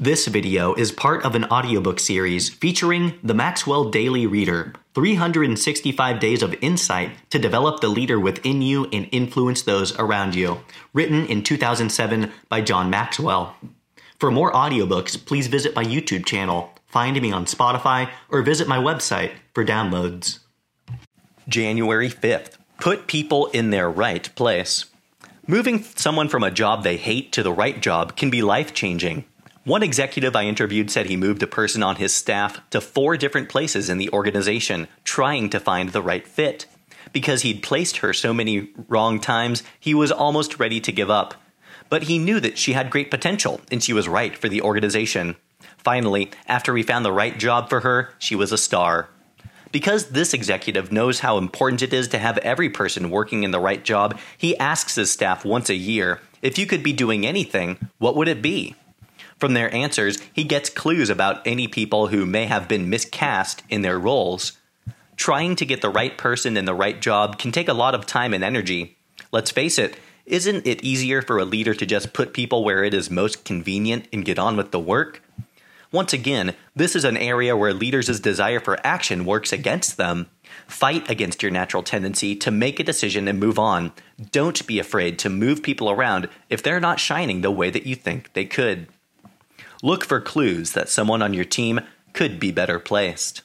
This video is part of an audiobook series featuring the Maxwell Daily Reader 365 Days of Insight to Develop the Leader Within You and Influence Those Around You, written in 2007 by John Maxwell. For more audiobooks, please visit my YouTube channel, find me on Spotify, or visit my website for downloads. January 5th. Put people in their right place. Moving someone from a job they hate to the right job can be life changing. One executive I interviewed said he moved a person on his staff to four different places in the organization, trying to find the right fit. Because he'd placed her so many wrong times, he was almost ready to give up. But he knew that she had great potential and she was right for the organization. Finally, after we found the right job for her, she was a star. Because this executive knows how important it is to have every person working in the right job, he asks his staff once a year if you could be doing anything, what would it be? From their answers, he gets clues about any people who may have been miscast in their roles. Trying to get the right person in the right job can take a lot of time and energy. Let's face it, isn't it easier for a leader to just put people where it is most convenient and get on with the work? Once again, this is an area where leaders' desire for action works against them. Fight against your natural tendency to make a decision and move on. Don't be afraid to move people around if they're not shining the way that you think they could. Look for clues that someone on your team could be better placed.